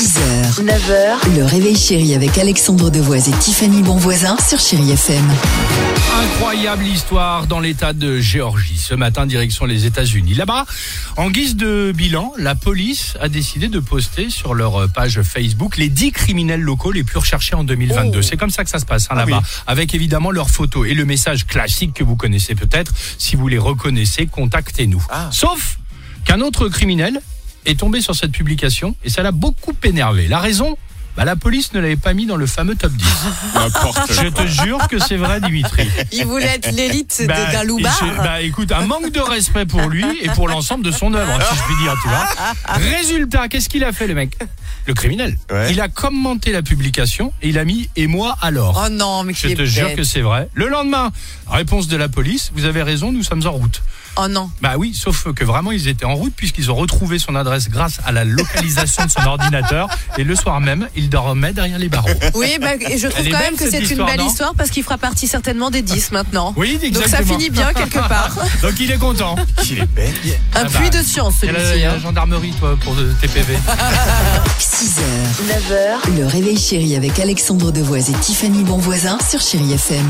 6h, 9h, le réveil chéri avec Alexandre Devoise et Tiffany Bonvoisin sur Chéri FM. Incroyable histoire dans l'état de Géorgie. Ce matin, direction les États-Unis. Là-bas, en guise de bilan, la police a décidé de poster sur leur page Facebook les 10 criminels locaux les plus recherchés en 2022. C'est comme ça que ça se passe hein, là-bas, avec évidemment leurs photos et le message classique que vous connaissez peut-être. Si vous les reconnaissez, contactez-nous. Sauf qu'un autre criminel est tombé sur cette publication et ça l'a beaucoup énervé. La raison bah, la police ne l'avait pas mis dans le fameux top 10. Je te jure que c'est vrai, Dimitri. Il voulait être l'élite Bah, de Galouba. je- bah, écoute, un manque de respect pour lui et pour l'ensemble de son œuvre, si je puis dire, tu vois. Résultat, qu'est-ce qu'il a fait, le mec? Le criminel. Ouais. Il a commenté la publication et il a mis « Et moi alors? Oh non, mais Je te jure bête. que c'est vrai. Le lendemain, réponse de la police, vous avez raison, nous sommes en route. Oh non. Bah oui, sauf que vraiment ils étaient en route puisqu'ils ont retrouvé son adresse grâce à la localisation de son ordinateur et le soir même, il dormait derrière les barreaux. Oui, bah, et je trouve Elle quand même que c'est une belle histoire parce qu'il fera partie certainement des 10 maintenant. Oui, Donc ça exactement. finit bien quelque part. Donc il est content. Il est bête. Un Ah bah, puits de science la, celui-ci. y a hein. la gendarmerie toi pour le TPV. 6h, 9h, le réveil chéri avec Alexandre Devoise et Tiffany Bonvoisin sur Chéri FM.